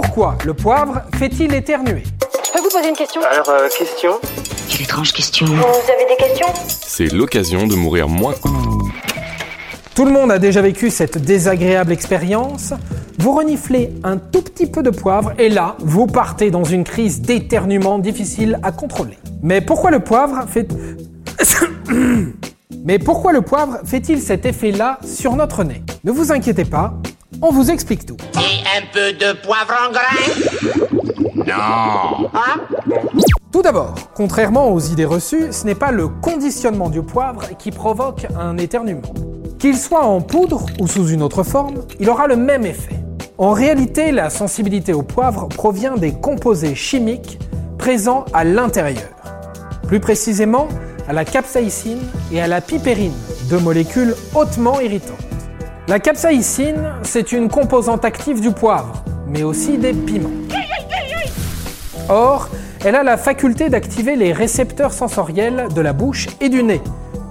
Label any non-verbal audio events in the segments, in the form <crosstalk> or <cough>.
Pourquoi le poivre fait-il éternuer Je peux vous poser une question Alors, euh, question Quelle étrange question. Vous avez des questions C'est l'occasion de mourir moins. Tout le monde a déjà vécu cette désagréable expérience. Vous reniflez un tout petit peu de poivre et là, vous partez dans une crise d'éternuement difficile à contrôler. Mais pourquoi le poivre fait... <coughs> Mais pourquoi le poivre fait-il cet effet-là sur notre nez? Ne vous inquiétez pas, on vous explique tout. Et un peu de poivre en grain Non Tout d'abord, contrairement aux idées reçues, ce n'est pas le conditionnement du poivre qui provoque un éternuement. Qu'il soit en poudre ou sous une autre forme, il aura le même effet. En réalité, la sensibilité au poivre provient des composés chimiques présents à l'intérieur. Plus précisément, à la capsaïcine et à la pipérine, deux molécules hautement irritantes. La capsaïcine, c'est une composante active du poivre, mais aussi des piments. Or, elle a la faculté d'activer les récepteurs sensoriels de la bouche et du nez,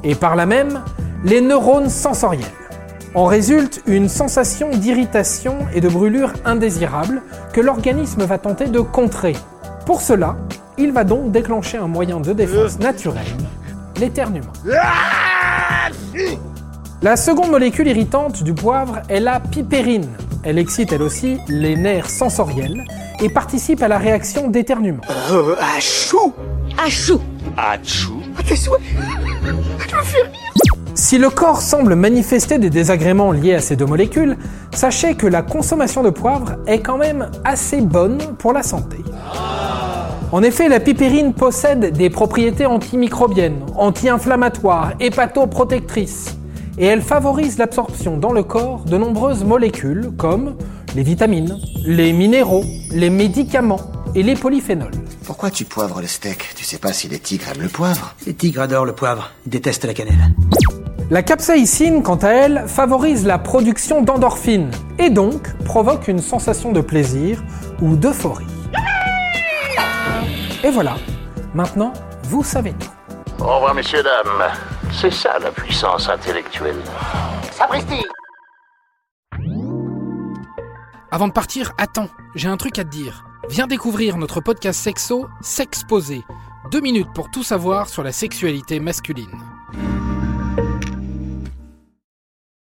et par là même les neurones sensoriels. En résulte une sensation d'irritation et de brûlure indésirable que l'organisme va tenter de contrer. Pour cela, il va donc déclencher un moyen de défense naturel, l'éternuement. La seconde molécule irritante du poivre est la pipérine. Elle excite elle aussi les nerfs sensoriels et participe à la réaction d'éternuement. Euh, Achou Achou Si le corps semble manifester des désagréments liés à ces deux molécules, sachez que la consommation de poivre est quand même assez bonne pour la santé. En effet, la pipérine possède des propriétés antimicrobiennes, anti-inflammatoires, hépatoprotectrices, et elle favorise l'absorption dans le corps de nombreuses molécules comme les vitamines, les minéraux, les médicaments et les polyphénols. Pourquoi tu poivres le steak? Tu sais pas si les tigres aiment le poivre Les tigres adorent le poivre, ils détestent la cannelle. La capsaïcine, quant à elle, favorise la production d'endorphines et donc provoque une sensation de plaisir ou d'euphorie. Et voilà, maintenant vous savez tout. Au revoir, messieurs, dames. C'est ça la puissance intellectuelle. Sapristi Avant de partir, attends, j'ai un truc à te dire. Viens découvrir notre podcast sexo, S'exposer. Deux minutes pour tout savoir sur la sexualité masculine.